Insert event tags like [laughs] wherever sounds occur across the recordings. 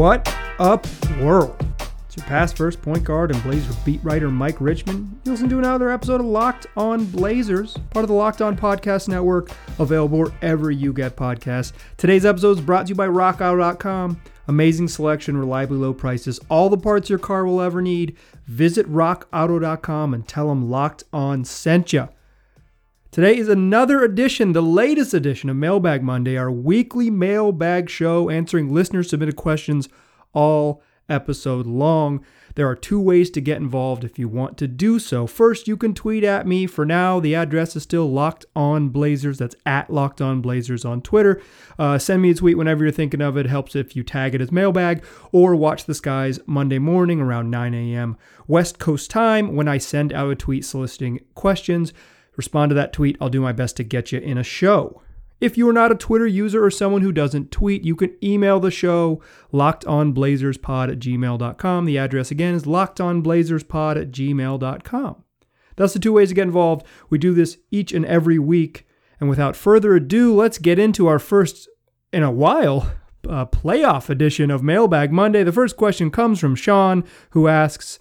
What up, world? It's your past first point guard and Blazers beat writer Mike Richman. You listen to another episode of Locked On Blazers, part of the Locked On Podcast Network, available wherever you get podcasts. Today's episode is brought to you by RockAuto.com. Amazing selection, reliably low prices, all the parts your car will ever need. Visit RockAuto.com and tell them Locked On sent you. Today is another edition, the latest edition of Mailbag Monday, our weekly mailbag show answering listener submitted questions all episode long. There are two ways to get involved if you want to do so. First, you can tweet at me. For now, the address is still Locked On Blazers. That's at Locked On Blazers on Twitter. Uh, send me a tweet whenever you're thinking of it. Helps if you tag it as mailbag or watch the skies Monday morning around 9 a.m. West Coast time when I send out a tweet soliciting questions. Respond to that tweet. I'll do my best to get you in a show. If you are not a Twitter user or someone who doesn't tweet, you can email the show lockedonblazerspod at gmail.com. The address again is lockedonblazerspod at gmail.com. That's the two ways to get involved. We do this each and every week. And without further ado, let's get into our first, in a while, uh, playoff edition of Mailbag Monday. The first question comes from Sean, who asks,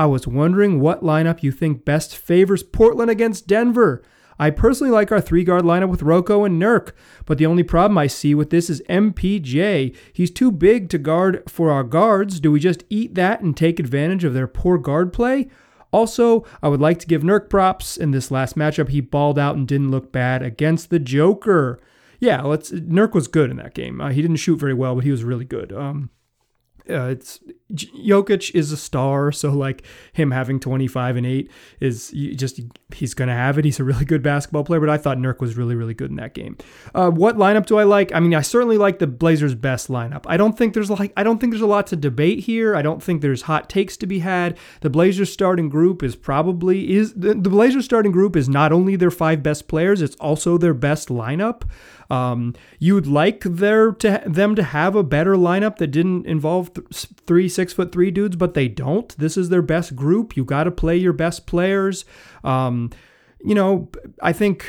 I was wondering what lineup you think best favors Portland against Denver. I personally like our three guard lineup with Rocco and Nurk, but the only problem I see with this is MPJ. He's too big to guard for our guards. Do we just eat that and take advantage of their poor guard play? Also, I would like to give Nurk props. In this last matchup, he balled out and didn't look bad against the Joker. Yeah, let's. Nurk was good in that game. Uh, he didn't shoot very well, but he was really good. Um, uh, it's Jokic is a star, so like him having 25 and 8 is just he's going to have it. He's a really good basketball player, but I thought Nurk was really really good in that game. Uh, what lineup do I like? I mean, I certainly like the Blazers' best lineup. I don't think there's like I don't think there's a lot to debate here. I don't think there's hot takes to be had. The Blazers starting group is probably is the, the Blazers starting group is not only their five best players, it's also their best lineup. Um, you'd like their to them to have a better lineup that didn't involve th- three six foot three dudes, but they don't. This is their best group. You got to play your best players. Um, you know, I think.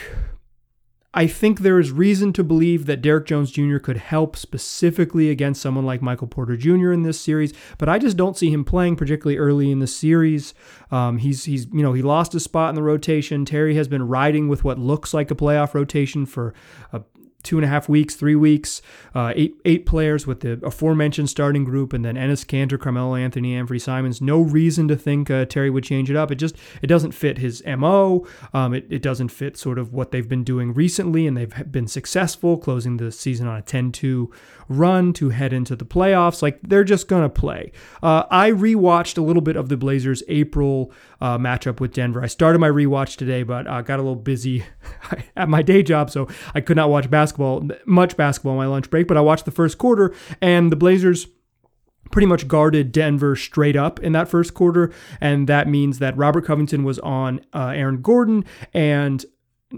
I think there is reason to believe that Derrick Jones Jr. could help specifically against someone like Michael Porter Jr. in this series, but I just don't see him playing particularly early in the series. Um, he's he's you know he lost a spot in the rotation. Terry has been riding with what looks like a playoff rotation for a two and a half weeks, three weeks, uh, eight eight players with the aforementioned starting group, and then Enes Kanter, Carmelo Anthony, Anfernee Simons. No reason to think uh, Terry would change it up. It just it doesn't fit his mo. Um, it, it doesn't fit sort of what they've been doing recently, and they've been successful closing the season on a 10-2 run to head into the playoffs. Like they're just gonna play. Uh, I rewatched a little bit of the Blazers April uh, matchup with Denver. I started my rewatch today, but uh, got a little busy [laughs] at my day job, so I could not watch basketball, much basketball on my lunch break. But I watched the first quarter, and the Blazers pretty much guarded Denver straight up in that first quarter, and that means that Robert Covington was on uh, Aaron Gordon and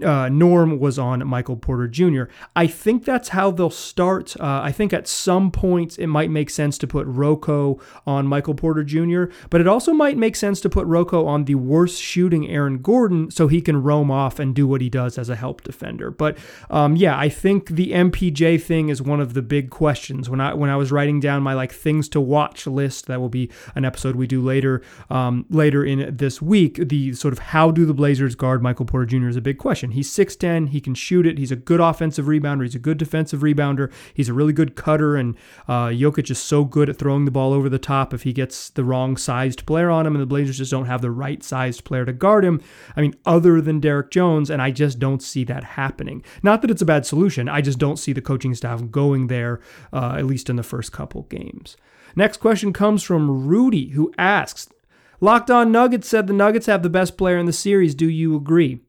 uh, Norm was on Michael Porter Jr. I think that's how they'll start. Uh, I think at some points it might make sense to put Rocco on Michael Porter Jr., but it also might make sense to put Rocco on the worst shooting Aaron Gordon so he can roam off and do what he does as a help defender. But um, yeah, I think the MPJ thing is one of the big questions. When I when I was writing down my like things to watch list, that will be an episode we do later um, later in this week. The sort of how do the Blazers guard Michael Porter Jr. is a big question. He's 6'10, he can shoot it. He's a good offensive rebounder. He's a good defensive rebounder. He's a really good cutter, and uh, Jokic is so good at throwing the ball over the top if he gets the wrong sized player on him, and the Blazers just don't have the right sized player to guard him. I mean, other than Derrick Jones, and I just don't see that happening. Not that it's a bad solution, I just don't see the coaching staff going there, uh, at least in the first couple games. Next question comes from Rudy, who asks, Locked on Nuggets said the Nuggets have the best player in the series. Do you agree?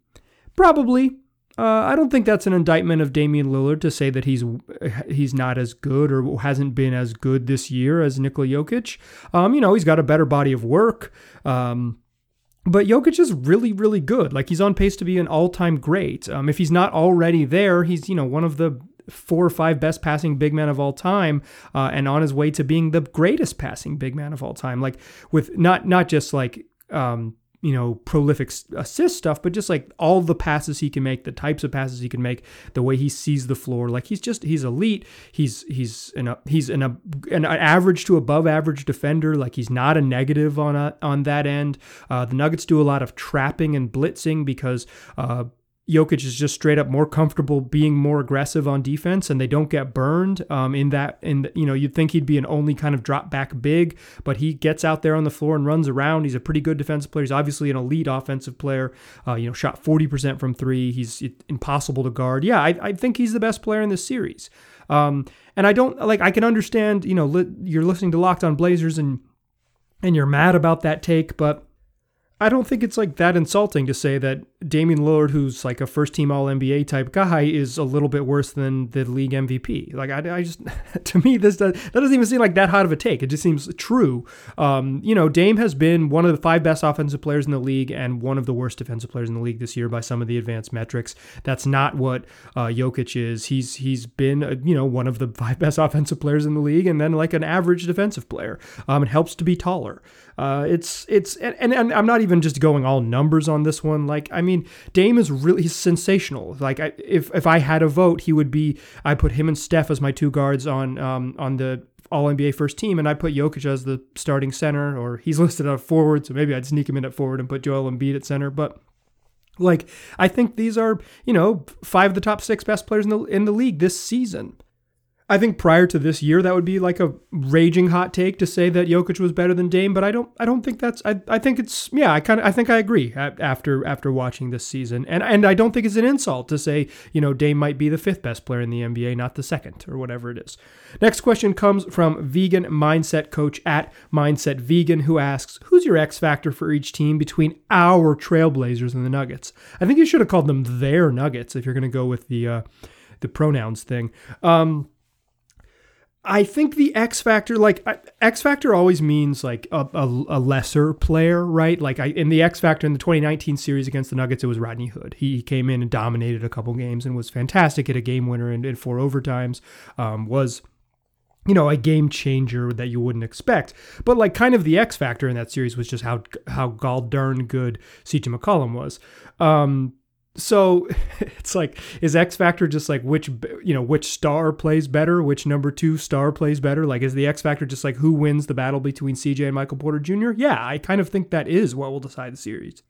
Probably. Uh, I don't think that's an indictment of Damian Lillard to say that he's he's not as good or hasn't been as good this year as Nikola Jokic. Um, you know, he's got a better body of work. Um, but Jokic is really, really good. Like he's on pace to be an all-time great. Um, if he's not already there, he's you know one of the four or five best passing big men of all time, uh, and on his way to being the greatest passing big man of all time. Like with not not just like um, you know, prolific assist stuff, but just like all the passes he can make, the types of passes he can make, the way he sees the floor. Like he's just he's elite. He's he's an a, he's an, an average to above average defender. Like he's not a negative on a, on that end. Uh, the Nuggets do a lot of trapping and blitzing because uh, Jokic is just straight up more comfortable being more aggressive on defense, and they don't get burned. Um, in that, in the, you know, you'd think he'd be an only kind of drop back big, but he gets out there on the floor and runs around. He's a pretty good defensive player. He's obviously an elite offensive player. Uh, you know, shot forty percent from three. He's impossible to guard. Yeah, I, I think he's the best player in this series. Um, and I don't like. I can understand. You know, li- you're listening to Locked On Blazers and and you're mad about that take, but I don't think it's like that insulting to say that Damian Lillard, who's like a first team All NBA type guy, is a little bit worse than the league MVP. Like I, I just, [laughs] to me, this does, that doesn't even seem like that hot of a take. It just seems true. Um, you know, Dame has been one of the five best offensive players in the league and one of the worst defensive players in the league this year by some of the advanced metrics. That's not what uh, Jokic is. He's he's been uh, you know one of the [laughs] five best offensive players in the league and then like an average defensive player. Um, it helps to be taller. Uh, it's it's and, and I'm not even just going all numbers on this one. Like I mean, Dame is really he's sensational. Like I, if if I had a vote, he would be. I put him and Steph as my two guards on um on the all NBA first team, and I put Jokic as the starting center, or he's [laughs] listed at a forward, so maybe I'd sneak him in at forward and put Joel Embiid at center. But like, I think these are you know five of the top six best players in the in the league this season. I think prior to this year, that would be like a raging hot take to say that Jokic was better than Dame, but I don't. I don't think that's. I, I think it's. Yeah, I kind of. I think I agree after after watching this season, and and I don't think it's an insult to say you know Dame might be the fifth best player in the NBA, not the second or whatever it is. Next question comes from Vegan Mindset Coach at Mindset Vegan, who asks, "Who's your X factor for each team between our Trailblazers and the Nuggets?" I think you should have called them their Nuggets if you're going to go with the uh, the pronouns thing. Um, I think the X factor, like X factor, always means like a, a, a, lesser player, right? Like I, in the X factor in the 2019 series against the Nuggets, it was Rodney Hood. He came in and dominated a couple games and was fantastic. Hit a game winner in, in four overtimes. Um, was you know a game changer that you wouldn't expect. But like kind of the X factor in that series was just how how gall darn good CJ McCollum was. Um, so [laughs] it's like is X Factor just like which you know which star plays better, which number two star plays better? Like is the X Factor just like who wins the battle between CJ and Michael Porter Jr.? Yeah, I kind of think that is what will decide the series.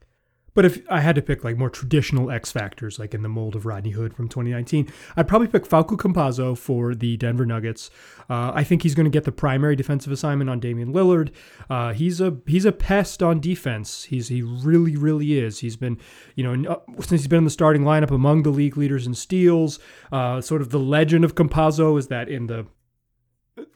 But if I had to pick like more traditional X factors, like in the mold of Rodney Hood from 2019, I'd probably pick Facu Campazzo for the Denver Nuggets. Uh, I think he's going to get the primary defensive assignment on Damian Lillard. Uh, he's a he's a pest on defense. He's he really really is. He's been you know uh, since he's been in the starting lineup among the league leaders in steals. Uh, sort of the legend of Campazzo is that in the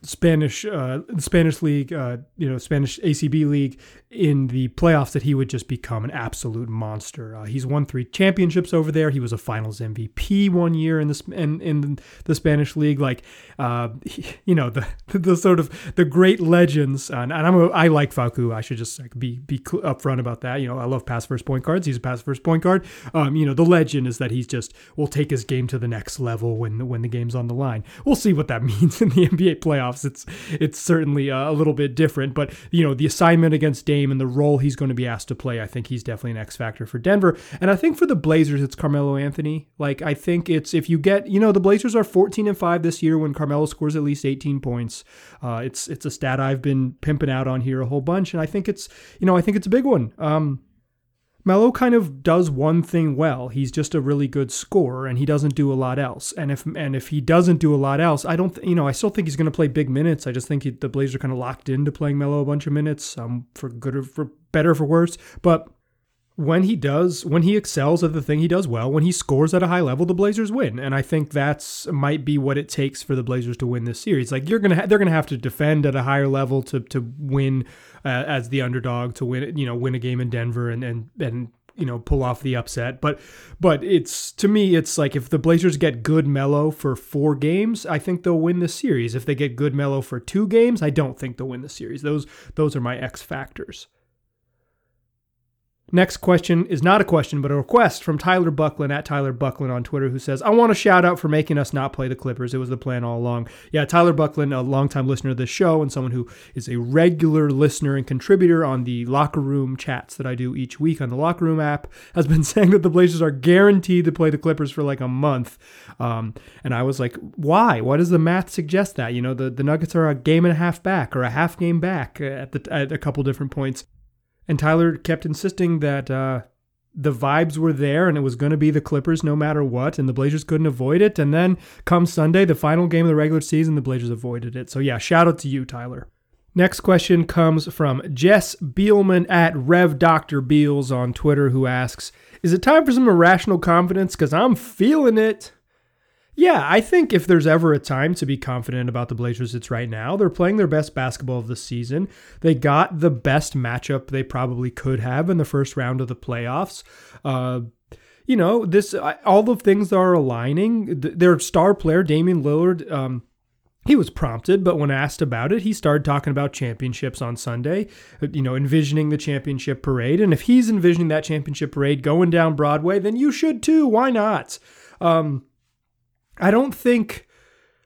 Spanish uh, Spanish league, uh, you know, Spanish ACB league in the playoffs that he would just become an absolute monster. Uh, he's won three championships over there. He was a Finals MVP one year in the in, in the Spanish league. Like, uh, he, you know, the [laughs] the sort of the great legends. and, and I'm a, I like Facu. I should just like be be upfront about that. You know, I love pass first point guards. He's a pass first point guard. Um, you know, the legend is that he's just will take his game to the next level when when the game's on the line. We'll see what that [laughs] means in the NBA playoffs. It's it's certainly uh, a little bit different, but you know the assignment against Dame and the role he's going to be asked to play, I think he's definitely an X factor for Denver. And I think for the Blazers, it's Carmelo Anthony. Like I think it's if you get you know the Blazers are 14 and five this year when Carmelo scores at least 18 points. Uh, it's it's a stat I've been pimping out on here a whole bunch, and I think it's you know I think it's a big one. Um, Melo kind of does one thing well. He's just a really good scorer, and he doesn't do a lot else. And if and if he doesn't do a lot else, I don't, th- you know, I still think he's going to play big minutes. I just think he, the Blazers are kind of locked into playing Melo a bunch of minutes, um, for good or for better or for worse. But when he does, when he excels at the thing he does well, when he scores at a high level, the Blazers win. And I think that's might be what it takes for the Blazers to win this series. Like you're gonna, ha- they're gonna have to defend at a higher level to to win uh, as the underdog to win, you know, win a game in Denver and and and you know pull off the upset. But but it's to me, it's like if the Blazers get good Melo for four games, I think they'll win the series. If they get good Melo for two games, I don't think they'll win the series. Those those are my X factors. Next question is not a question, but a request from Tyler Buckland at Tyler Buckland on Twitter, who says, I want a shout out for making us not play the Clippers. It was the plan all along. Yeah, Tyler Buckland, a longtime listener of this show and someone who is a regular listener and contributor on the locker room chats that I do each week on the locker room app, has been [laughs] saying that the Blazers are guaranteed to play the Clippers for like a month. Um, and I was like, why? Why does the math suggest that? You know, the, the Nuggets are a game and a half back or a half game back at, the, at a couple different points. And Tyler kept insisting that uh, the vibes were there and it was going to be the Clippers no matter what, and the Blazers couldn't avoid it. And then come Sunday, the final game of the regular season, the Blazers avoided it. So yeah, shout out to you, Tyler. Next question comes from Jess Beelman at Rev Dr. Beals on Twitter, who asks, Is it time for some irrational confidence? Because I'm feeling it. Yeah, I think if there's ever a time to be confident about the Blazers, it's right now. They're playing their best basketball of the season. They got the best matchup they probably could have in the first round of the playoffs. Uh, you know, this all the things are aligning. Their star player, Damian Lillard, um, he was prompted, but when asked about it, he started talking about championships on Sunday, you know, envisioning the championship parade. And if he's envisioning that championship parade going down Broadway, then you should too. Why not? Um, I don't think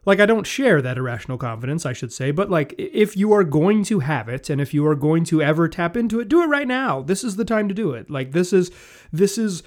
like I don't share that irrational confidence, I should say, but like if you are going to have it and if you are going to ever tap into it, do it right now. This is the time to do it. Like this is this is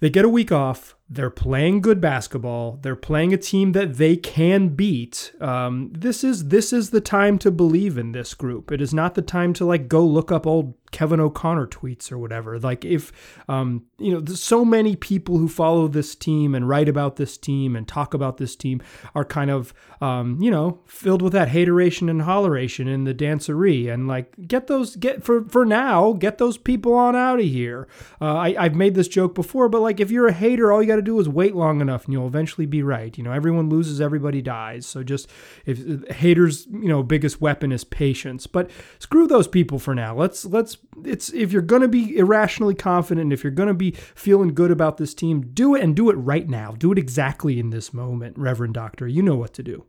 they get a week off. They're playing good basketball. They're playing a team that they can beat. Um, this is this is the time to believe in this group. It is not the time to like go look up old Kevin O'Connor tweets or whatever. Like if um, you know, so many people who follow this team and write about this team and talk about this team are kind of um, you know filled with that hateration and holleration in the dancery and like get those get for for now get those people on out of here. Uh, I I've made this joke before, but like if you're a hater, all you got to do is wait long enough and you'll eventually be right. You know, everyone loses, everybody dies. So just if haters, you know, biggest weapon is patience. But screw those people for now. Let's let's it's if you're going to be irrationally confident, if you're going to be feeling good about this team, do it and do it right now. Do it exactly in this moment, Reverend Doctor. You know what to do.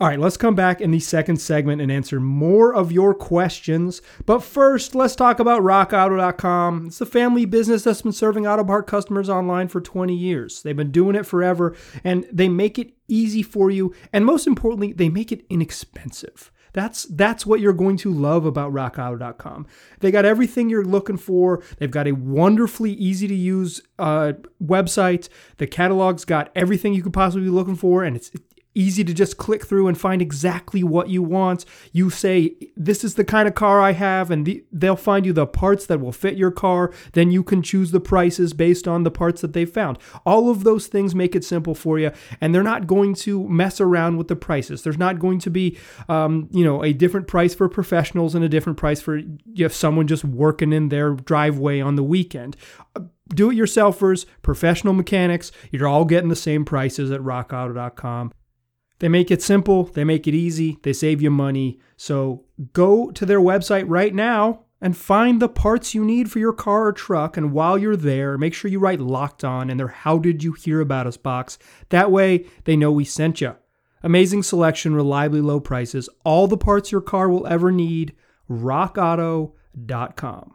All right, let's come back in the second segment and answer more of your questions. But first, let's talk about rockauto.com. It's a family business that's been serving auto part customers online for 20 years. They've been doing it forever and they make it easy for you. And most importantly, they make it inexpensive. That's that's what you're going to love about rockauto.com. They got everything you're looking for. They've got a wonderfully easy to use uh, website. The catalog's got everything you could possibly be looking for, and it's easy to just click through and find exactly what you want. You say, This is the kind of car I have, and the, they'll find you the parts that will fit your car. Then you can choose the prices based on the parts that they found. All of those things make it simple for you, and they're not going to mess around with the prices. There's not going to be, um, you know, a different price for professionals and a different price for you know, someone just working in their driveway on the weekend do it yourselfers, professional mechanics, you're all getting the same prices at rockauto.com. They make it simple, they make it easy, they save you money. So go to their website right now and find the parts you need for your car or truck. And while you're there, make sure you write locked on in their How Did You Hear About Us box. That way, they know we sent you. Amazing selection, reliably low prices, all the parts your car will ever need. RockAuto.com.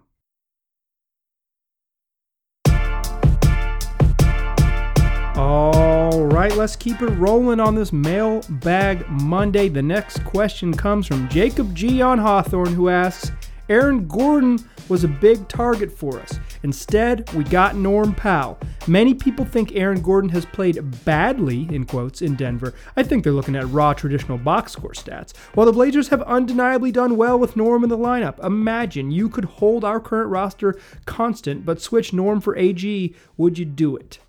All right, let's keep it rolling on this mailbag Monday. The next question comes from Jacob G on Hawthorne, who asks Aaron Gordon was a big target for us. Instead, we got Norm Powell. Many people think Aaron Gordon has played badly, in quotes, in Denver. I think they're looking at raw traditional box score stats. While the Blazers have undeniably done well with Norm in the lineup, imagine you could hold our current roster constant but switch Norm for AG. Would you do it?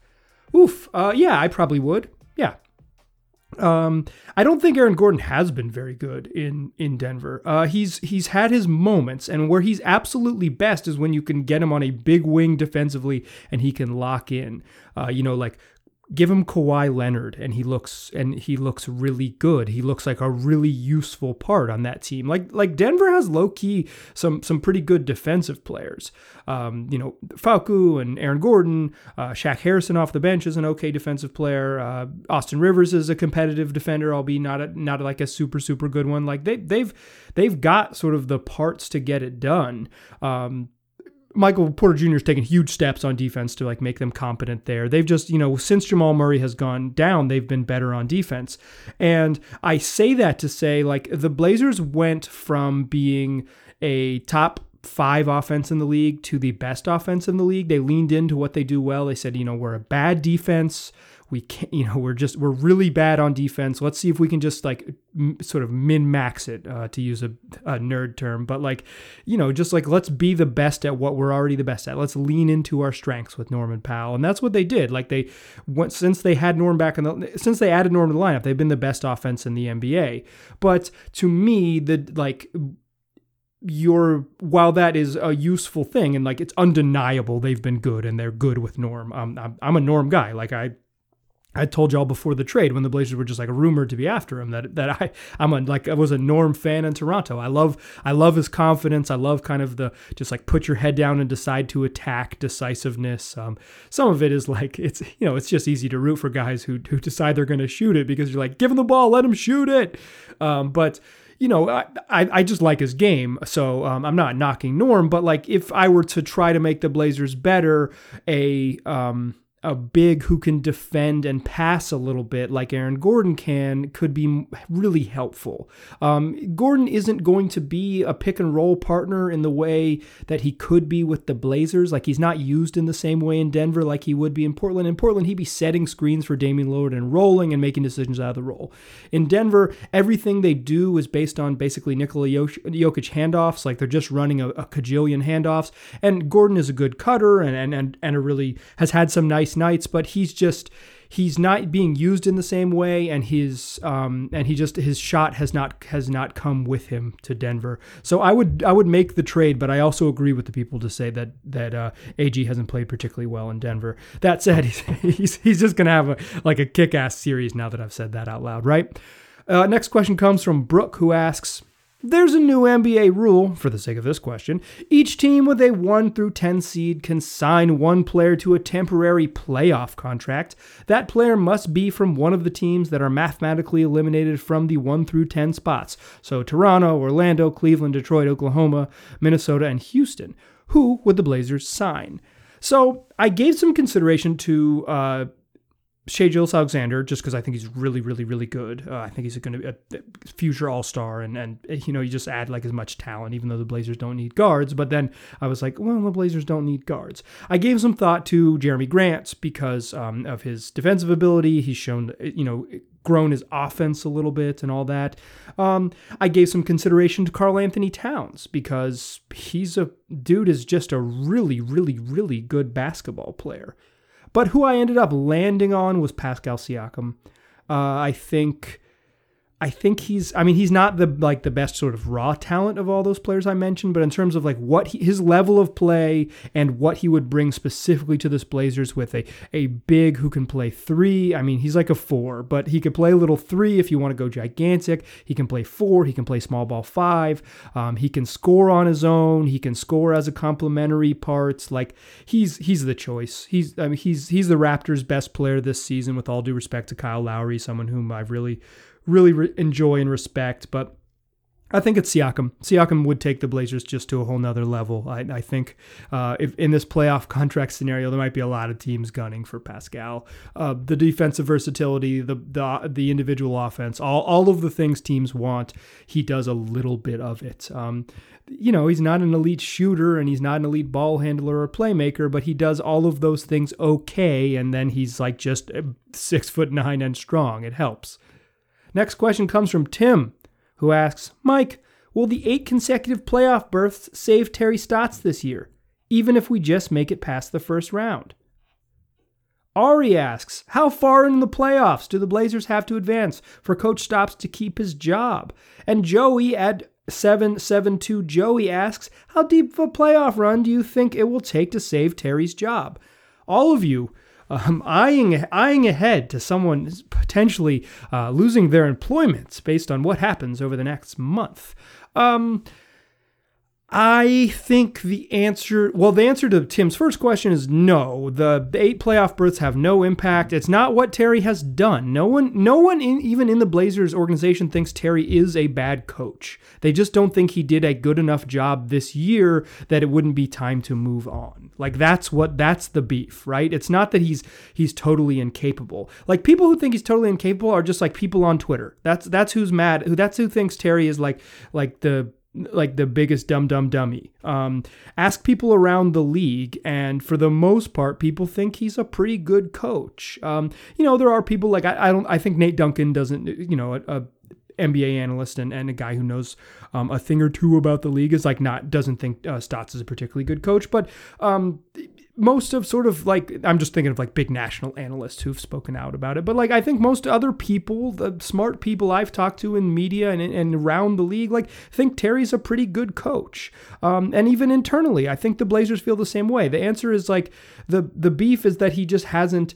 Oof. Uh, yeah, I probably would. Yeah. Um, I don't think Aaron Gordon has been very good in in Denver. Uh, he's he's had his moments, and where he's absolutely best is when you can get him on a big wing defensively, and he can lock in. Uh, you know, like give him Kawhi Leonard and he looks and he looks really good. He looks like a really useful part on that team. Like like Denver has low key some some pretty good defensive players. Um, you know Facu and Aaron Gordon, uh, Shaq Harrison off the bench is an okay defensive player. Uh, Austin Rivers is a competitive defender, albeit not a, not like a super super good one. Like they they've they've got sort of the parts to get it done. Um, Michael Porter Jr. has taken huge steps on defense to like make them competent there. They've just, you know, since Jamal Murray has gone down, they've been better on defense. And I say that to say like the Blazers went from being a top five offense in the league to the best offense in the league. They leaned into what they do well. They said, you know, we're a bad defense we can't, you know, we're just, we're really bad on defense. Let's see if we can just like m- sort of min max it, uh, to use a, a nerd term. But like, you know, just like let's be the best at what we're already the best at. Let's lean into our strengths with Norman Powell. And that's what they did. Like they went, since they had Norm back in the, since they added Norm to the lineup, they've been the best offense in the NBA. But to me, the like, your while that is a useful thing and like it's undeniable they've been good and they're good with Norm. Um, I'm, I'm a Norm guy. Like I I told y'all before the trade when the Blazers were just like rumored to be after him that that I I'm a, like I was a Norm fan in Toronto. I love I love his confidence. I love kind of the just like put your head down and decide to attack decisiveness. Um, some of it is like it's you know it's just easy to root for guys who who decide they're going to shoot it because you're like give him the ball, let him shoot it. Um, but you know, I, I just like his game. So um, I'm not knocking Norm, but like if I were to try to make the Blazers better, a um, a big who can defend and pass a little bit like Aaron Gordon can could be really helpful. Um, Gordon isn't going to be a pick and roll partner in the way that he could be with the Blazers. Like he's not used in the same way in Denver like he would be in Portland. In Portland, he'd be setting screens for Damian Lillard and rolling and making decisions out of the roll. In Denver, everything they do is based on basically Nikola Jokic handoffs. Like they're just running a, a cajillion handoffs. And Gordon is a good cutter and, and, and, and a really has had some nice nights, but he's just he's not being used in the same way, and his um, and he just his shot has not has not come with him to Denver. So I would I would make the trade, but I also agree with the people to say that that uh, AG hasn't played particularly well in Denver. That said, [laughs] he's he's, he's just gonna have a like a kick ass series now that I've said that out loud, right? Uh, next question comes from Brooke, who asks. There's a new NBA rule, for the sake of this question. Each team with a 1 through 10 seed can sign one player to a temporary playoff contract. That player must be from one of the teams that are mathematically eliminated from the 1 through 10 spots. So Toronto, Orlando, Cleveland, Detroit, Oklahoma, Minnesota, and Houston. Who would the Blazers sign? So I gave some consideration to uh, Shai Gilgeous-Alexander, just because I think he's really, really, really good. Uh, I think he's going to be a future All Star, and and you know you just add like as much talent, even though the Blazers don't need guards. But then I was like, well, the Blazers don't need guards. I gave some thought to Jerami Grant because um, of his defensive ability. He's shown, you know, grown his offense a little bit and all that. Um, I gave some consideration to Karl-Anthony Towns because he's a dude is just a really, really, really good basketball player. But who I ended up landing on was Pascal Siakam. Uh, I think I think he's I mean he's not the like the best sort of raw talent of all those players I mentioned, but in terms of like what he, his level of play and what he would bring specifically to this Blazers with a a big who can play 3, I mean he's like a 4, but he could play a little 3 if you want to go gigantic. He can play 4, he can play small ball 5. Um, he can score on his own, he can score as a complementary parts. Like he's he's the choice. He's I mean he's he's the Raptors best player this season with all due respect to Kyle Lowry, someone whom I've really really re- enjoy and respect. But I think it's Siakam. Siakam would take the Blazers just to a whole nother level. I, I think uh, if in this playoff [laughs] contract scenario, there might be a lot of teams gunning for Pascal. Uh, the defensive versatility, the, the the individual offense, all all of the things teams want, he does a little bit of it. Um, you know, he's not an elite shooter and he's not an elite ball handler or playmaker, but he does all of those things okay. And then he's like just six foot nine and strong. It helps. Next question comes from Tim, who asks Mike, will the eight consecutive playoff berths save Terry Stotts this year, even if we just make it past the first round? Ari asks, How far in the playoffs do the Blazers have to advance for Coach Stotts to keep his job? And Joey at 772 Joey asks, How deep of a playoff run do you think it will take to save Terry's job? All of you um, eyeing eyeing ahead to someone potentially uh, losing their employment based on what happens over the next month. Um, I think the answer, well, the answer to Tim's first question is no. The, eight playoff berths have no impact. It's not what Terry has done. No one, no one, in, even in the Blazers organization, thinks Terry is a bad coach. They just don't think he did a good enough job this year that it wouldn't be time to move on. Like that's what that's the beef, right? It's not that he's he's totally incapable. Like people who think he's totally incapable are just like people on Twitter. That's that's who's mad. Who that's who thinks Terry is like like the like the biggest dumb dumb dummy. Um, ask people around the league, and for the most part, people think he's a pretty good coach. Um, you know, there are people like I, I don't. I think Nate Duncan doesn't. You know, a, a NBA analyst and, and a guy who knows um, a thing or two about the league is like not doesn't think uh, Stotts is a particularly good coach, but um, most of sort of like I'm just thinking of like big national analysts who've spoken out about it, but like I think most other people, the smart people I've talked to in media and, and around the league, like think Terry's a pretty good coach, um, and even internally, I think the Blazers feel the same way. The answer is like the the beef is that he just hasn't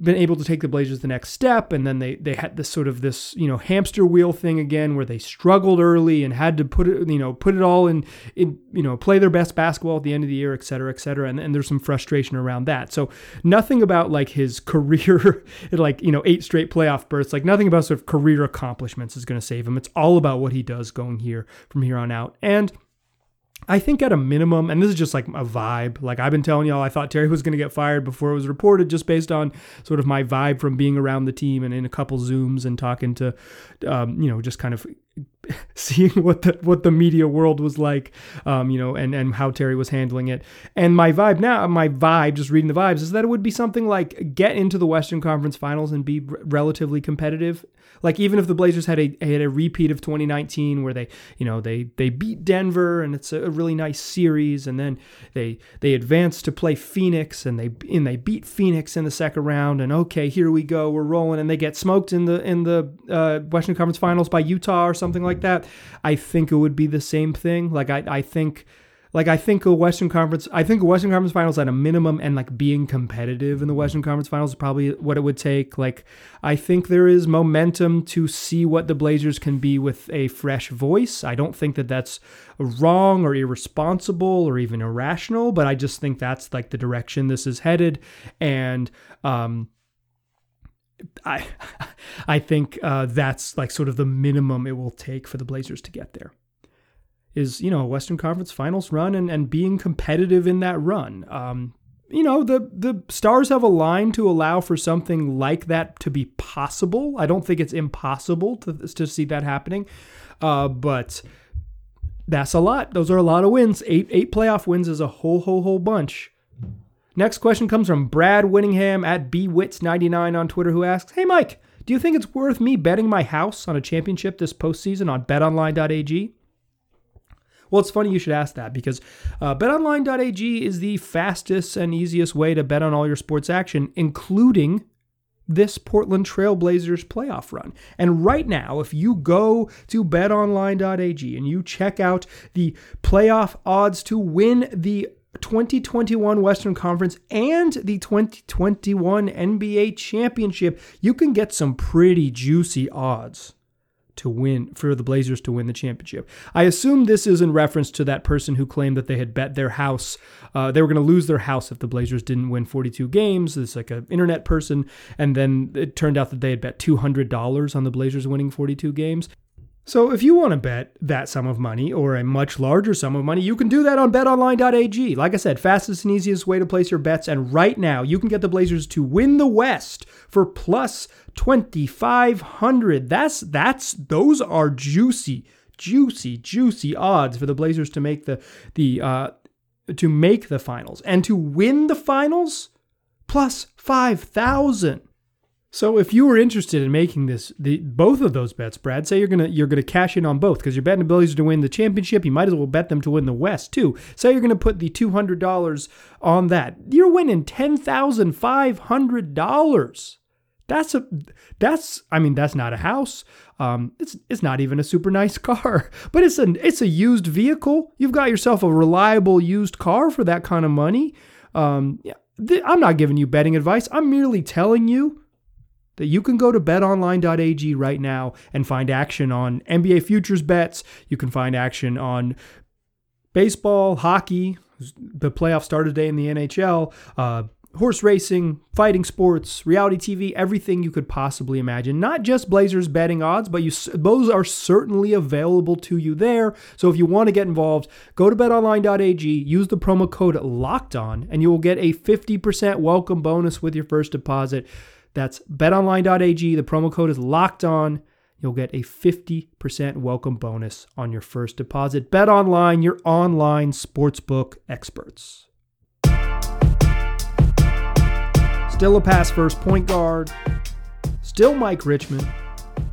been able to take the Blazers the next step, and then they they had this sort of this you know hamster wheel thing again, where they struggled early and had to put it you know put it all in, in you know play their best basketball at the end of the year, et cetera, et cetera, and, and there's some frustration around that. So nothing about like his [laughs] career, like you know eight straight playoff berths, like nothing about sort of career accomplishments is going to save him. It's all about what he does going here from here on out, and I think at a minimum, and this is just like a vibe, like I've been telling y'all, I thought Terry was going to get fired before it was reported, just based on sort of my vibe from being around the team and in a couple Zooms and talking to, um, you know, just kind of [laughs] seeing what the what the media world was like, um, you know, and and how Terry was handling it. And my vibe now, my vibe, just reading the vibes, is that it would be something like get into the Western Conference Finals and be relatively competitive. Like even if the Blazers had a had a repeat of 2019 where they, you know, they they beat Denver and it's a really nice series, and then they they advance to play Phoenix and they and they beat Phoenix in the second round, and okay, here we go, we're rolling, and they get smoked in the in the uh, Western Conference Finals by Utah or something like that. I think it would be the same thing. Like I I think like I think a Western Conference, I think a Western Conference Finals at a minimum, and like being competitive in the Western Conference Finals is probably what it would take. Like I think there is momentum to see what the Blazers can be with a fresh voice. I don't think that that's wrong or irresponsible or even irrational, but I just think that's like the direction this is headed, and um, I [laughs] I think uh, that's like sort of the minimum it will take for the Blazers to get there. Is you know a Western Conference Finals run and, and being competitive in that run. Um, you know the the stars have aligned to allow for something like that to be possible. I don't think it's impossible to to see that happening, uh, but that's a lot. Those are a lot of wins. Eight eight playoff wins is a whole whole whole bunch. Next question comes from Brad Winningham at bwits99 on Twitter, who asks, "Hey Mike, do you think it's worth me betting my house on a championship this postseason on BetOnline.ag?" Well, it's funny you should ask that because uh, betonline.ag is the fastest and easiest way to bet on all your sports action, including this Portland Trailblazers playoff run. And right now, if you go to betonline.ag and you check out the playoff odds to win the 2021 Western Conference and the 2021 NBA Championship, you can get some pretty juicy odds to win for the Blazers to win the championship. I assume this is in reference to that person who claimed that they had bet their house, uh, they were going to lose their house if the Blazers didn't win 42 games. It's like an internet person, and then it turned out that they had bet $200 on the Blazers winning 42 games. So if you want to bet that sum of money or a much larger sum of money, you can do that on betonline.ag. Like I said, fastest and easiest way to place your bets. And right now, you can get the Blazers to win the West for plus 2500. That's that's those are juicy, juicy, juicy odds for the Blazers to make the the uh to make the finals and to win the finals plus 5000. So if you were interested in making this, the, both of those bets, Brad, say you're gonna you're gonna cash in on both because you're betting Blazers to win the championship. You might as well bet them to win the West too. Say you're gonna put the two hundred dollars on that. You're winning ten thousand five hundred dollars. That's a that's I mean that's not a house. Um, it's it's not even a super nice [laughs] car, but it's a it's a used vehicle. You've got yourself a reliable used car for that kind of money. Um, yeah, th- I'm not giving you betting advice. I'm merely telling you that you can go to betonline.ag right now and find action on NBA futures bets. You can find action on baseball, hockey. The playoffs started today in the NHL. Uh, horse racing, fighting sports, reality TV, everything you could possibly imagine. Not just Blazers betting odds, but you those are certainly available to you there. So if you want to get involved, go to betonline.ag, use the promo code locked on and you will get a 50% welcome bonus with your first deposit. That's betonline.ag. The promo code is locked on. You'll get a 50% welcome bonus on your first deposit. Bet online, your online sportsbook experts. Still a pass first point guard. Still Mike Richman.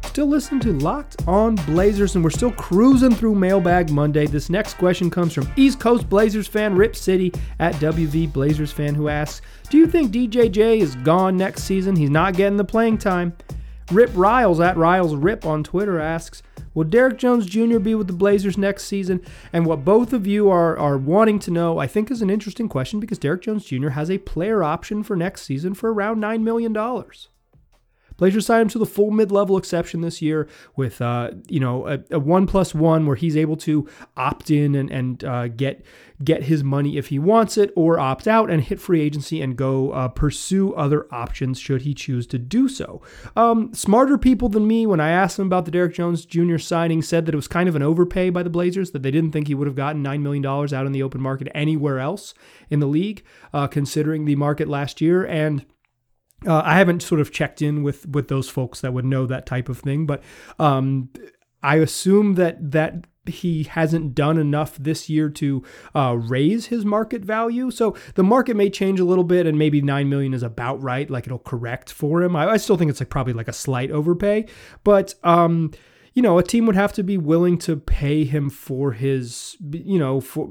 Still listening to Locked On Blazers, and we're still cruising through Mailbag Monday. This next question comes from East Coast Blazers fan Rip City at WV Blazers fan, who asks, "Do you think DJJ is gone next season? He's not getting the playing time." Rip Riles at Riles Rip on Twitter asks, Will Derrick Jones Jr. be with the Blazers next season? And what both of you are, are wanting to know, I think, is an interesting question because Derrick Jones Jr. has a player option for next season for around $9 million. Blazers signed him to the full mid-level exception this year with, uh, you know, a, a, one plus one where he's able to opt in and and uh, get get his money if he wants it, or opt out and hit free agency and go uh, pursue other options should he choose to do so. Um, smarter people than me, when I asked them about the Derrick Jones Jr. signing, said that it was kind of an overpay by the Blazers, that they didn't think he would have gotten $9 million out in the open market anywhere else in the league, uh, considering the market last year. And uh, I haven't sort of checked in with with those folks that would know that type of thing, but um, I assume that that he hasn't done enough this year to uh, raise his market value. So the market may change a little bit, and maybe nine million is about right. Like it'll correct for him. I, I still think it's like probably like a slight overpay, but um, you know, a team would have to be willing to pay him for his, you know, for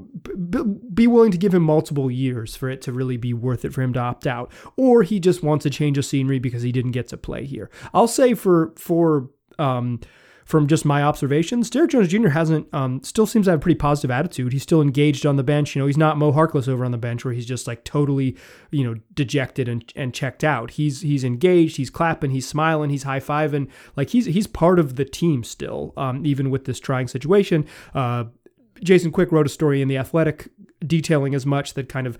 be willing to give him multiple years for it to really be worth it for him to opt out, or he just wants a change of scenery because he didn't get to play here. I'll say for for um, from just my observations, Derrick Jones Jr. hasn't um, still seems to have a pretty positive attitude. He's still engaged on the bench. You know, he's not Mo Harkless over on the bench where he's just like totally, you know, dejected and, and checked out. He's he's engaged. He's clapping. He's smiling. He's high fiving. Like he's he's part of the team still, um, even with this trying situation. Uh, Jason Quick wrote a story in the Athletic detailing as much that kind of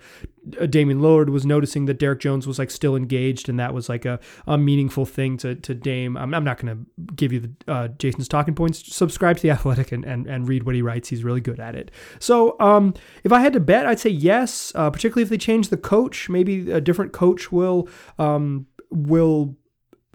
uh, Damian Lillard was noticing that Derrick Jones was like still engaged, and that was like a, a meaningful thing to to Dame. I'm, I'm not going to give you the uh, Jason's talking points. Subscribe to the Athletic and, and and read what he writes. He's really good at it. So um, if I had to bet, I'd say yes. Uh, particularly if they change the coach, maybe a different coach will um, will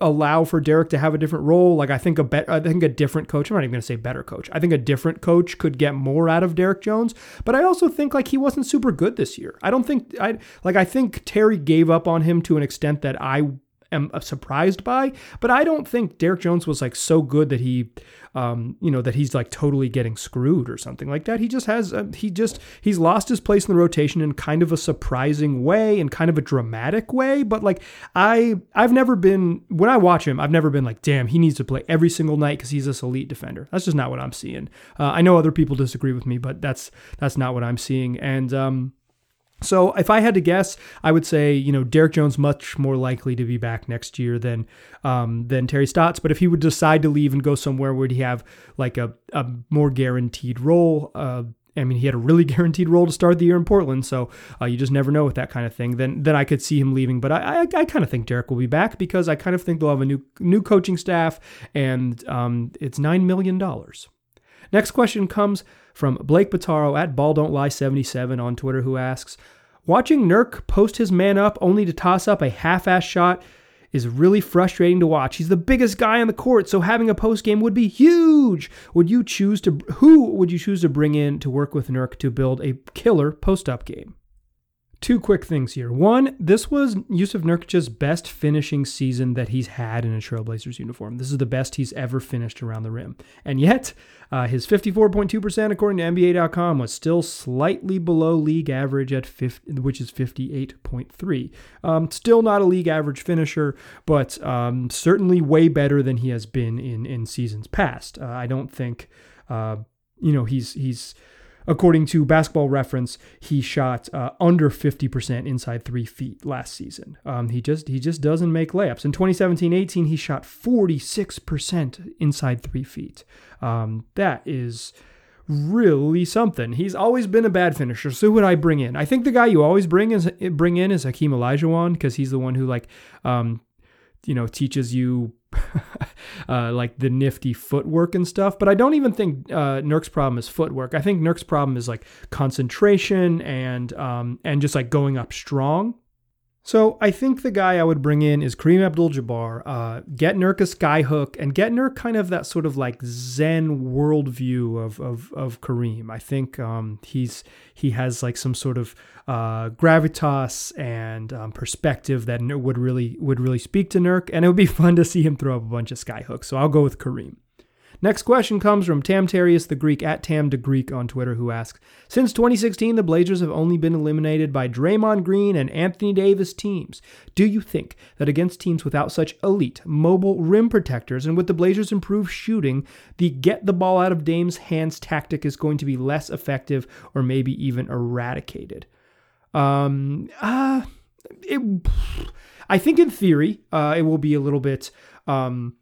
allow for Derrick to have a different role. Like I think a bet, I think a different coach. I'm not even going to say better coach. I think a different coach could get more out of Derrick Jones. But I also think like he wasn't super good this year. I don't think I like. I think Terry gave up on him to an extent that I am surprised by. But I don't think Derrick Jones was like so good that he, um, you know, that he's like totally getting screwed or something like that. He just has, uh, he just, he's lost his place in the rotation in kind of a surprising way and kind of a dramatic way. But like, I, I've never been, when I watch him, I've never been like, damn, he needs to play every single night because he's this elite defender. That's just not what I'm seeing. Uh, I know other people disagree with me, but that's, that's not what I'm seeing. And, um, so if I had to guess, I would say you know Derrick Jones much more likely to be back next year than um, than Terry Stotts. But if he would decide to leave and go somewhere, would he have like a, a more guaranteed role? Uh, I mean, he had a really [laughs] guaranteed role to start the year in Portland, so uh, you just never know with that kind of thing. Then, then I could see him leaving, but I, I, I kind of think Derrick will be back because I kind of think they'll have a new new coaching staff, and um, it's nine million dollars. Next question comes from Blake Bataro at Ball Don't Lie 77 on Twitter, who asks, Watching Nurk post his man up only to toss up a half-ass shot is really frustrating to watch. He's the biggest guy on the court, so having a post game would be huge. Would you choose to who would you choose to bring in to work with Nurk to build a killer post up game? Two quick things here. One, this was Jusuf Nurkic's best finishing season that he's had in a Trailblazers uniform. This is the best he's ever finished around the rim. And yet, uh, his 54.2% according to NBA.com was still slightly below league average at 50, which is 58.3. Um, still not a league average finisher, but um, certainly way better than he has been in in seasons past. Uh, I don't think, uh, you know, he's he's According to Basketball Reference, he shot uh, under 50% inside three feet last season. Um, he just he just doesn't make layups. In 2017-18, he shot 46% inside three feet. Um, that is really something. He's always been a bad finisher. So who would I bring in? I think the guy you always bring is bring in is Hakeem Olajuwon because he's the one who like, um, you know, teaches you [laughs] uh, like the nifty footwork and stuff. But I don't even think uh, Nurk's problem is footwork. I think Nurk's problem is like concentration and um, and just like going up strong. So I think the guy I would bring in is Kareem Abdul-Jabbar. Uh, get Nurk a skyhook and get Nurk kind of that sort of like Zen worldview of of, of Kareem. I think um, he's he has like some sort of uh, gravitas and um, perspective that would really would really speak to Nurk, and it would be [laughs] fun to see him throw up a bunch of skyhooks. So I'll go with Kareem. Next question comes from Tamtarius the Greek at Tam Greek on Twitter, who asks Since 2016, the Blazers have only been eliminated by Draymond Green and Anthony Davis teams. Do you think that against teams without such elite, mobile rim protectors and with the Blazers' improved shooting, the get the ball out of Dame's hands tactic is going to be less effective or maybe even eradicated? Um, uh, it, I think in theory, uh, it will be a little bit. Um,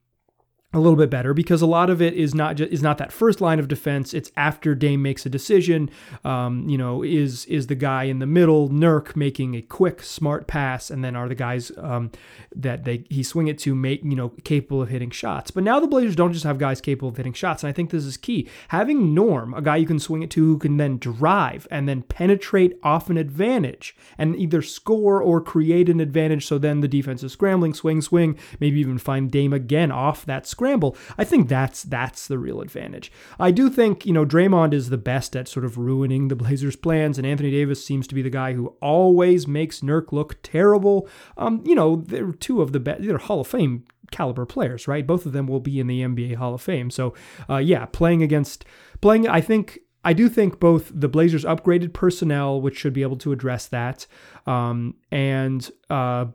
a little bit better because a lot of it is not just is not that first line of defense. It's after Dame makes a decision. Um, you know, is is the guy in the middle, Nurk, making a quick, smart pass, and then are the guys um, that they he swing it to make you know capable of hitting shots. But now the Blazers don't just have guys capable of hitting shots, and I think this is key. Having Norm, a guy you can swing it to who can then drive and then penetrate off an advantage and either score or create an advantage. So then the defense is scrambling, swing, swing, maybe even find Dame again off that scramble. I think that's that's the real advantage. I do think, you know, Draymond is the best at sort of ruining the Blazers' plans, and Anthony Davis seems to be the guy who always makes Nurk look terrible. Um, you know, they're two of the best, they're Hall of Fame caliber players, right? Both of them will be in the NBA Hall of Fame. So, uh, yeah, playing against playing, I think I do think both the Blazers upgraded personnel, which should be able to address that, um, and uh,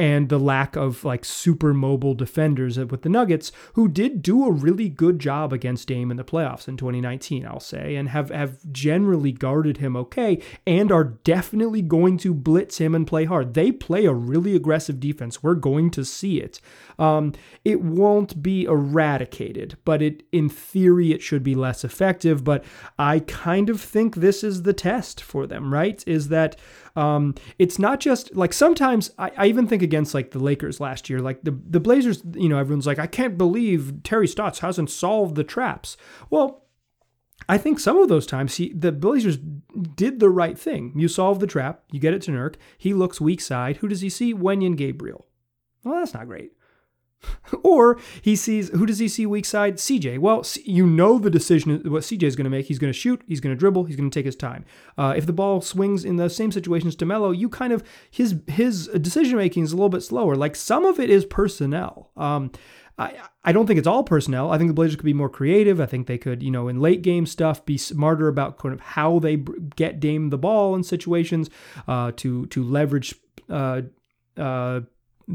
and the lack of like super mobile defenders with the Nuggets, who did do a really good job against Dame in the playoffs in 2019, I'll say, and have, have generally guarded him okay and are definitely going to blitz him and play hard. They play a really aggressive defense. We're going to see it. Um, it won't be eradicated, but it in theory it should be less effective. But I kind of think this is the test for them, right? Is that um, it's not just like sometimes I, I, even think against like the Lakers last year, like the, the Blazers, you know, everyone's like, I can't believe Terry Stotts hasn't solved the traps. Well, I think some of those times he, the Blazers did the right thing. You solve the trap, you get it to Nurk. He looks weak side. Who does he see? Wenyen Gabriel. Well, that's not great. [laughs] or he sees who does he see weak side? CJ. Well, you know the decision what CJ is going to make. He's going to shoot. He's going to dribble. He's going to take his time. Uh, if the ball swings in the same situations to Melo, you kind of his his decision making is a little bit slower. Like some of it is personnel. Um, I, I don't think it's all personnel. I think the Blazers could be more creative. I think they could, you know, in late game stuff, be smarter about kind of how they get Dame the ball in situations uh, to to leverage uh, uh,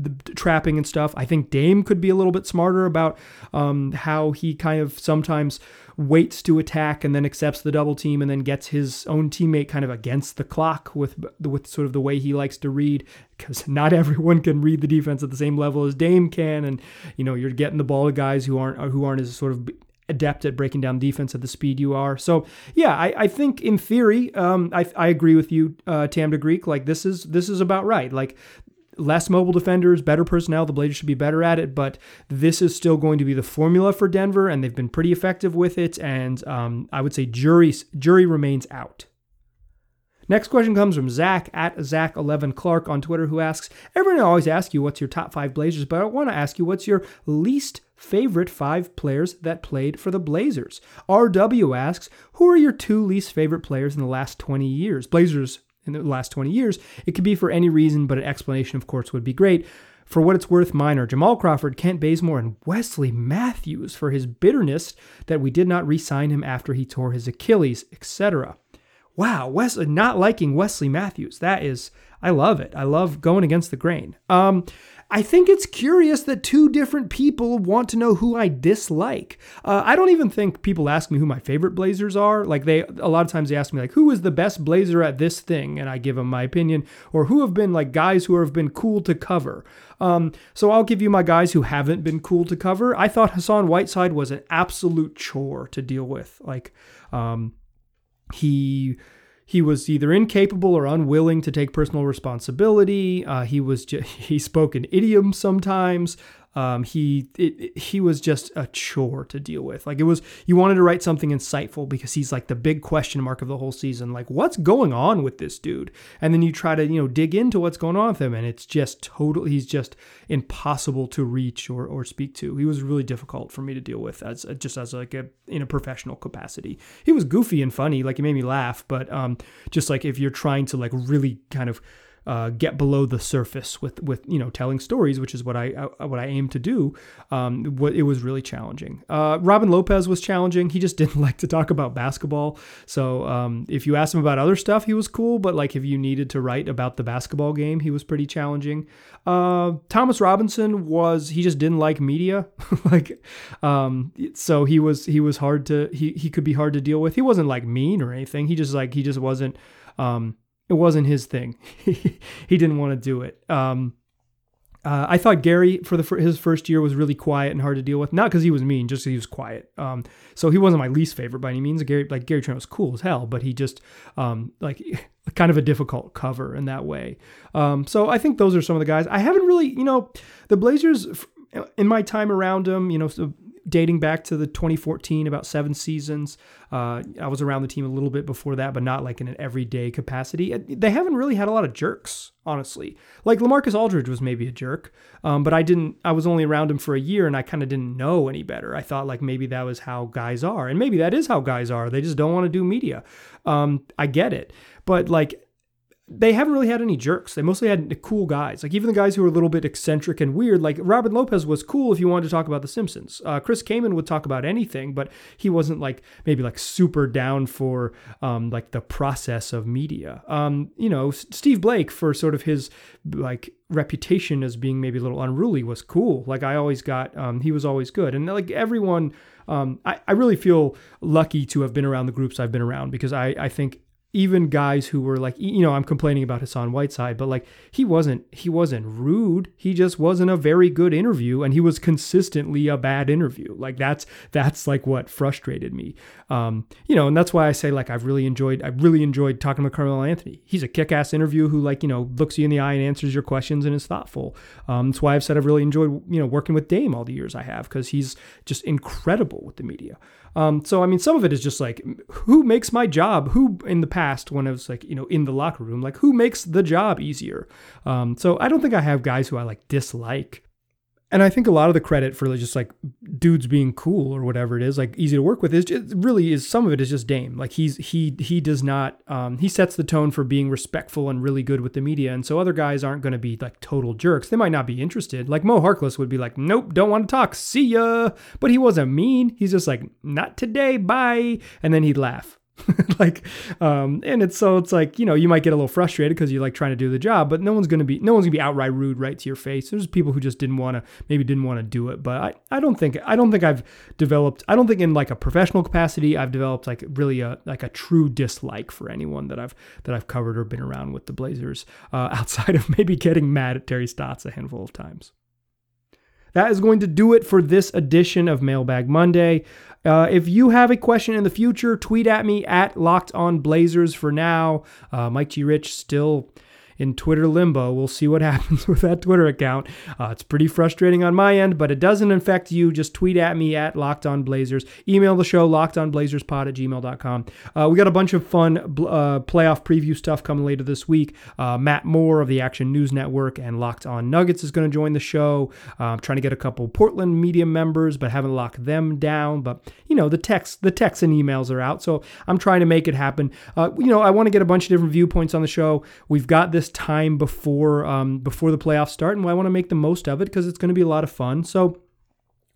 the trapping and stuff. I think Dame could be a little bit smarter about um, how he kind of sometimes waits to attack and then accepts the double team and then gets his own teammate kind of against the clock with with sort of the way he likes to read because [laughs] not everyone can read the defense at the same level as Dame can and you know you're getting the ball to guys who aren't who aren't as sort of adept at breaking down defense at the speed you are. So yeah, I, I think in theory, um, I, I agree with you, uh, Tam Greek. Like this is this is about right. Like less mobile defenders, better personnel. The Blazers should be better at it, but this is still going to be the formula for Denver, and they've been pretty effective with it. And um, I would say jury jury remains out. Next question comes from Zach at Zach11 Clark on Twitter, who asks Everyone always asks you what's your top five Blazers, but I want to ask you what's your least favorite five players that played for the Blazers. RW asks Who are your two least favorite players in the last 20 years? Blazers in the last 20 years. It could be for any reason, but an explanation, of course, would be great. For what it's worth, mine are Jamal Crawford, Kent Bazemore, and Wesley Matthews for his bitterness that we did not re sign him after he tore his Achilles, etc. wow, Wesley not liking Wesley Matthews. That is, I love it. I love going against the grain. Um, I think it's curious that two different people want to know who I dislike. Uh, I don't even think people ask me who my favorite Blazers are. Like they, a lot of times they ask me like, who is the best Blazer at this thing, and I give them my opinion, or who have been like guys who have been cool to cover. Um, so I'll give you my guys who haven't been cool to cover. I thought Hassan Whiteside was an absolute chore to deal with. Like, um, he he was either incapable or unwilling to take personal responsibility. Uh, he was just, [laughs] he spoke in idioms sometimes. Um, he it, he was just a chore to deal with. Like it was, you wanted to write something insightful because he's like the big question mark of the whole season. Like what's going on with this dude? And then you try to you know dig into what's going on with him, and it's just totally he's just impossible to reach or or speak to. He was really difficult for me to deal with as just as like a in a professional capacity. He was goofy and funny, like he made me laugh, but um, just like if you're trying to like really kind of uh, get below the surface with with you know telling stories, which is what I, I what I aim to do. Um, what it was really challenging. Uh, Robin Lopez was challenging. He just [laughs] didn't like to talk about basketball. So um, if you asked him about other stuff, he was cool. But like if you needed to write about the basketball game, he was pretty challenging. Uh, Thomas Robinson was he just didn't like media. [laughs] like um, so he was he was hard to he he could be hard to deal with. He wasn't like mean or anything. He just like he just wasn't. Um, it wasn't his thing. [laughs] he didn't want to do it. Um, uh, I thought Gary for the for his first year was really quiet and hard to deal with. Not because he was mean, just because he was quiet. Um, so he wasn't my least favorite by any means. Gary like Gary Trent was cool as hell, but he just um, like [laughs] kind of a difficult cover in that way. Um, so I think those are some of the guys. I haven't really, you know, the Blazers in my time around them, you know, dating back to the 2014, about seven seasons. Uh, I was around the team a little bit before that, but not like in an everyday capacity. They haven't really had a lot of jerks, honestly. Like Lamarcus Aldridge was maybe a jerk, um, but I didn't. I was only around him for a year, and I kind of didn't know any better. I thought like maybe that was how guys are, and maybe that is how guys are. They just don't want to do media. Um, I get it, but like they haven't really had any jerks. They mostly had cool guys. Like even the guys who were a little bit eccentric and weird. Like Robin Lopez was cool if you wanted to talk about The Simpsons. Uh, Chris Kaman would talk about anything, but he wasn't like maybe like super down for um, like the process of media. Um, you know, Steve Blake for sort of his like reputation as being maybe a little unruly was cool. Like I always got, um, he was always good, and like everyone. Um, I, I really feel lucky to have been around the groups I've been around because I, I think even guys who were like you know I'm complaining about Hassan Whiteside but like he wasn't he wasn't rude. He just wasn't a very good interview and he was consistently a bad interview. Like that's that's like what frustrated me. Um you know and that's why I say like I've really enjoyed I really enjoyed talking to Carmelo Anthony. He's a kick-ass interview who like you know looks you in the eye and answers your questions and is thoughtful. Um that's why I've said I've really enjoyed you know working with Dame all the years I have because he's just incredible with the media. Um, so I mean, some of it is just like who makes my job? Who in the past, when I was like you know in the locker room, like who makes the job easier? Um, so I don't think I have guys who I like dislike. And I think a lot of the credit for just like dudes being cool or whatever it is, like easy to work with, is just, really is some of it is just Dame. Like he's he he does not um, he sets the tone for being respectful and really good with the media, and so other guys aren't going to be like total jerks. They might not be interested. Like Mo Harkless would be like, nope, don't want to talk, see ya. But he wasn't mean. He's just like, not today, bye, and then he'd laugh. [laughs] like um and it's so it's like you know you might get a little frustrated because you're like trying to do the job but no one's gonna be no one's gonna be outright rude right to your face. There's people who just didn't want to maybe didn't want to do it but i i don't think i don't think i've developed i don't think in like a professional capacity i've developed like really a like a true dislike for anyone that i've that i've covered or been around with the blazers uh, [laughs] outside of maybe getting mad at terry stotts a handful of times that is going to do it for this edition of Mailbag Monday. Uh, if you have a question in the future, tweet at me at Locked On Blazers for now. Uh, Mike G. Rich still in Twitter limbo. We'll see what [laughs] happens with that Twitter account. Uh, it's pretty frustrating on my end, but it doesn't affect you. Just tweet at me at Locked On Blazers. Email the show, lockedonblazerspod at gmail.com. Uh, we got a bunch of fun uh, playoff preview stuff coming later this week. Uh, Matt Moore of the Action News Network and Locked On Nuggets is going to join the show. Uh, trying to get a couple Portland media members, but haven't locked them down. But, you know, the text, the texts and emails are out, so I'm trying to make it happen. Uh, you know, I want to get a bunch of different viewpoints on the show. We've got this time before um, before the playoffs start, and I want to make the most of it because it's going to be a lot of fun. So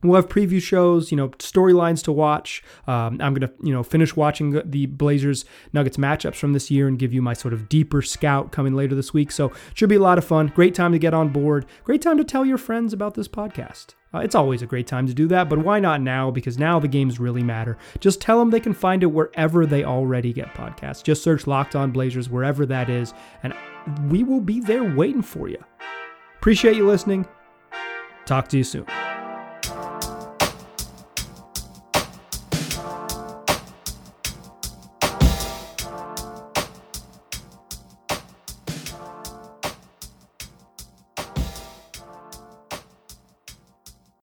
We'll have preview shows, you know, storylines to watch. Um, I'm gonna, you know, finish watching the Blazers Nuggets matchups from this year and give you my sort of deeper scout coming later this week. So it should be a lot of fun. Great time to get on board. Great time to tell your friends about this podcast. Uh, it's always a great time to do that, but why not now? Because now the games really matter. Just tell them they can find it wherever they already get podcasts. Just search Locked On Blazers wherever that is, and we will be there waiting for you. Appreciate you listening. Talk to you soon.